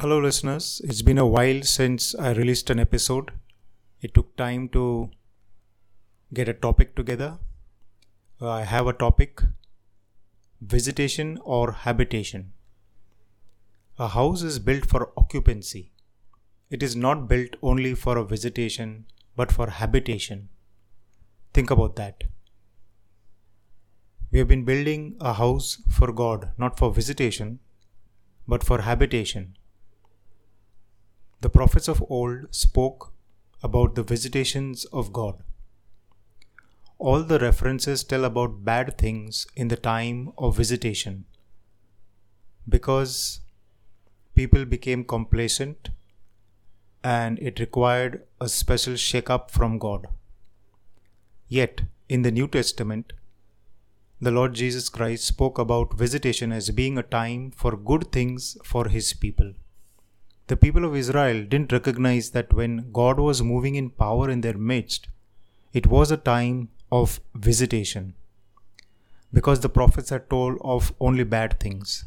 Hello, listeners. It's been a while since I released an episode. It took time to get a topic together. Uh, I have a topic visitation or habitation. A house is built for occupancy. It is not built only for a visitation but for habitation. Think about that. We have been building a house for God, not for visitation, but for habitation. The prophets of old spoke about the visitations of God. All the references tell about bad things in the time of visitation because people became complacent and it required a special shake up from God. Yet, in the New Testament, the Lord Jesus Christ spoke about visitation as being a time for good things for His people. The people of Israel didn't recognize that when God was moving in power in their midst, it was a time of visitation because the prophets had told of only bad things.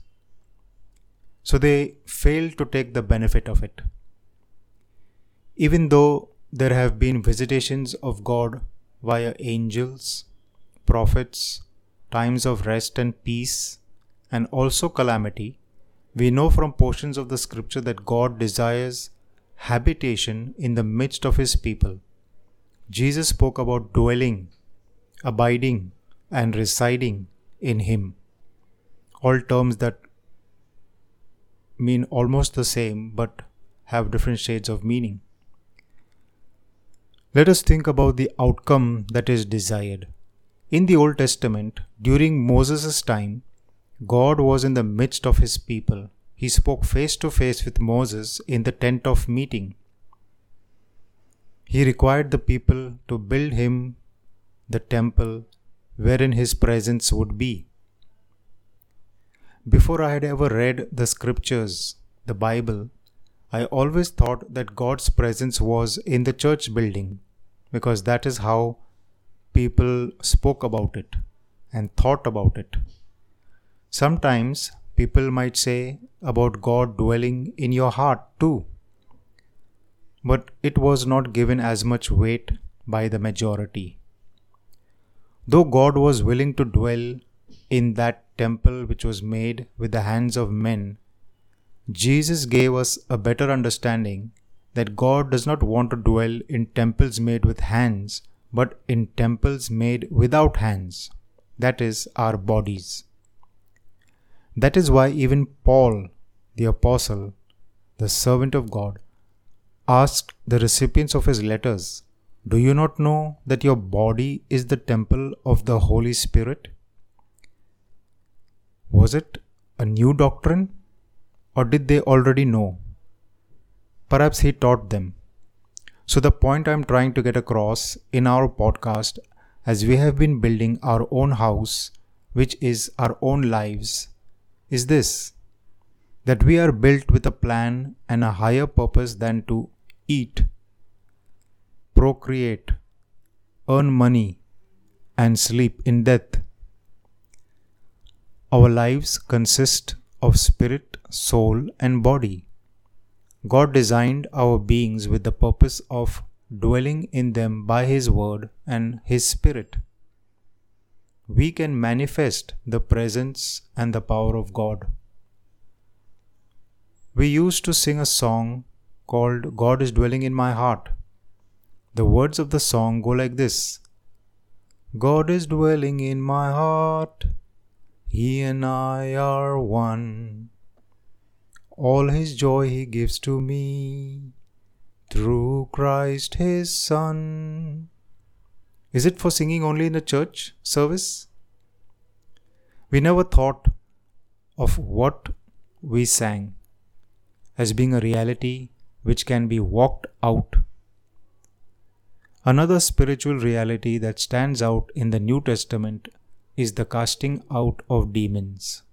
So they failed to take the benefit of it. Even though there have been visitations of God via angels, prophets, times of rest and peace, and also calamity, we know from portions of the scripture that God desires habitation in the midst of his people. Jesus spoke about dwelling, abiding, and residing in him. All terms that mean almost the same but have different shades of meaning. Let us think about the outcome that is desired. In the Old Testament, during Moses' time, God was in the midst of his people. He spoke face to face with Moses in the tent of meeting. He required the people to build him the temple wherein his presence would be. Before I had ever read the scriptures, the Bible, I always thought that God's presence was in the church building because that is how people spoke about it and thought about it. Sometimes people might say about God dwelling in your heart too, but it was not given as much weight by the majority. Though God was willing to dwell in that temple which was made with the hands of men, Jesus gave us a better understanding that God does not want to dwell in temples made with hands, but in temples made without hands, that is, our bodies. That is why even Paul, the apostle, the servant of God, asked the recipients of his letters, Do you not know that your body is the temple of the Holy Spirit? Was it a new doctrine or did they already know? Perhaps he taught them. So, the point I'm trying to get across in our podcast, as we have been building our own house, which is our own lives, is this that we are built with a plan and a higher purpose than to eat, procreate, earn money, and sleep in death. Our lives consist of spirit, soul, and body. God designed our beings with the purpose of dwelling in them by His Word and His Spirit we can manifest the presence and the power of God. We used to sing a song called God is Dwelling in My Heart. The words of the song go like this God is dwelling in my heart, He and I are one. All His joy He gives to me through Christ His Son. Is it for singing only in a church service? We never thought of what we sang as being a reality which can be walked out. Another spiritual reality that stands out in the New Testament is the casting out of demons.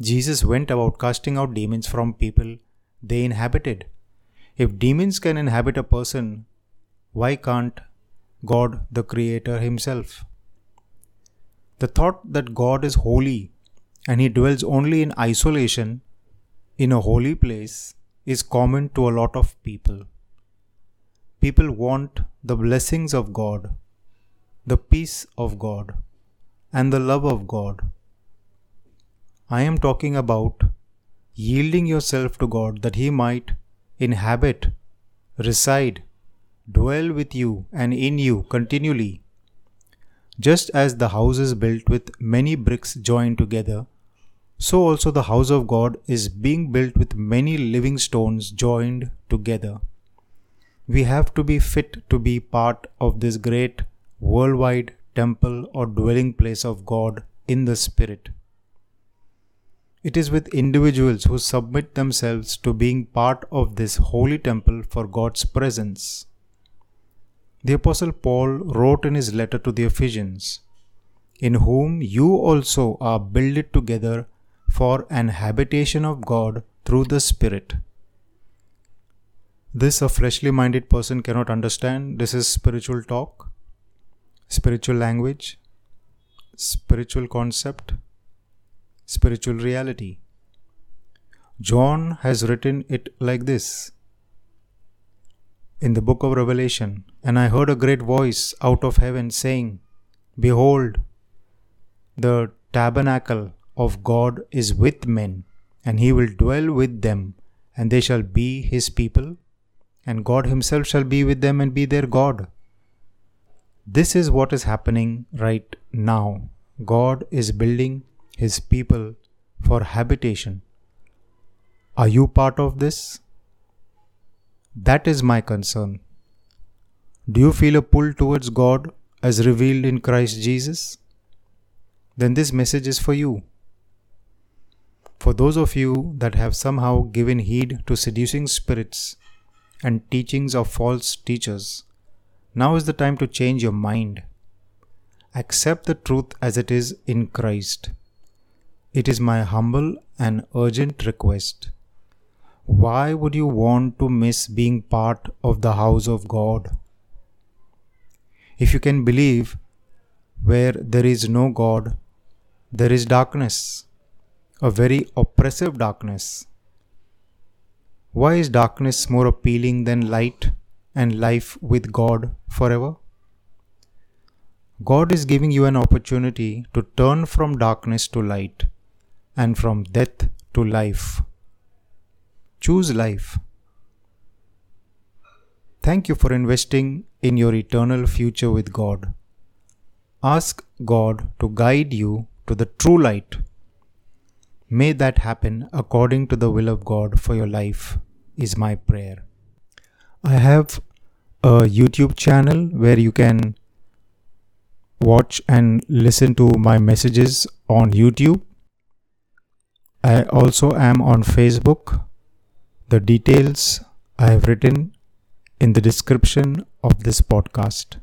Jesus went about casting out demons from people they inhabited. If demons can inhabit a person, why can't God the Creator Himself. The thought that God is holy and He dwells only in isolation in a holy place is common to a lot of people. People want the blessings of God, the peace of God, and the love of God. I am talking about yielding yourself to God that He might inhabit, reside, dwell with you and in you continually. Just as the house is built with many bricks joined together, so also the house of God is being built with many living stones joined together. We have to be fit to be part of this great worldwide temple or dwelling place of God in the Spirit. It is with individuals who submit themselves to being part of this holy temple for God's presence. The Apostle Paul wrote in his letter to the Ephesians, In whom you also are builded together for an habitation of God through the Spirit. This a freshly minded person cannot understand. This is spiritual talk, spiritual language, spiritual concept, spiritual reality. John has written it like this in the book of Revelation, and I heard a great voice out of heaven saying, Behold, the tabernacle of God is with men, and he will dwell with them, and they shall be his people, and God himself shall be with them and be their God. This is what is happening right now. God is building his people for habitation. Are you part of this? That is my concern. Do you feel a pull towards God as revealed in Christ Jesus? Then this message is for you. For those of you that have somehow given heed to seducing spirits and teachings of false teachers, now is the time to change your mind. Accept the truth as it is in Christ. It is my humble and urgent request. Why would you want to miss being part of the house of God? If you can believe where there is no God, there is darkness a very oppressive darkness. Why is darkness more appealing than light and life with God forever? God is giving you an opportunity to turn from darkness to light and from death to life. Choose life. Thank you for investing in your eternal future with God. Ask God to guide you to the true light May that happen according to the will of God for your life, is my prayer. I have a YouTube channel where you can watch and listen to my messages on YouTube. I also am on Facebook. The details I have written in the description of this podcast.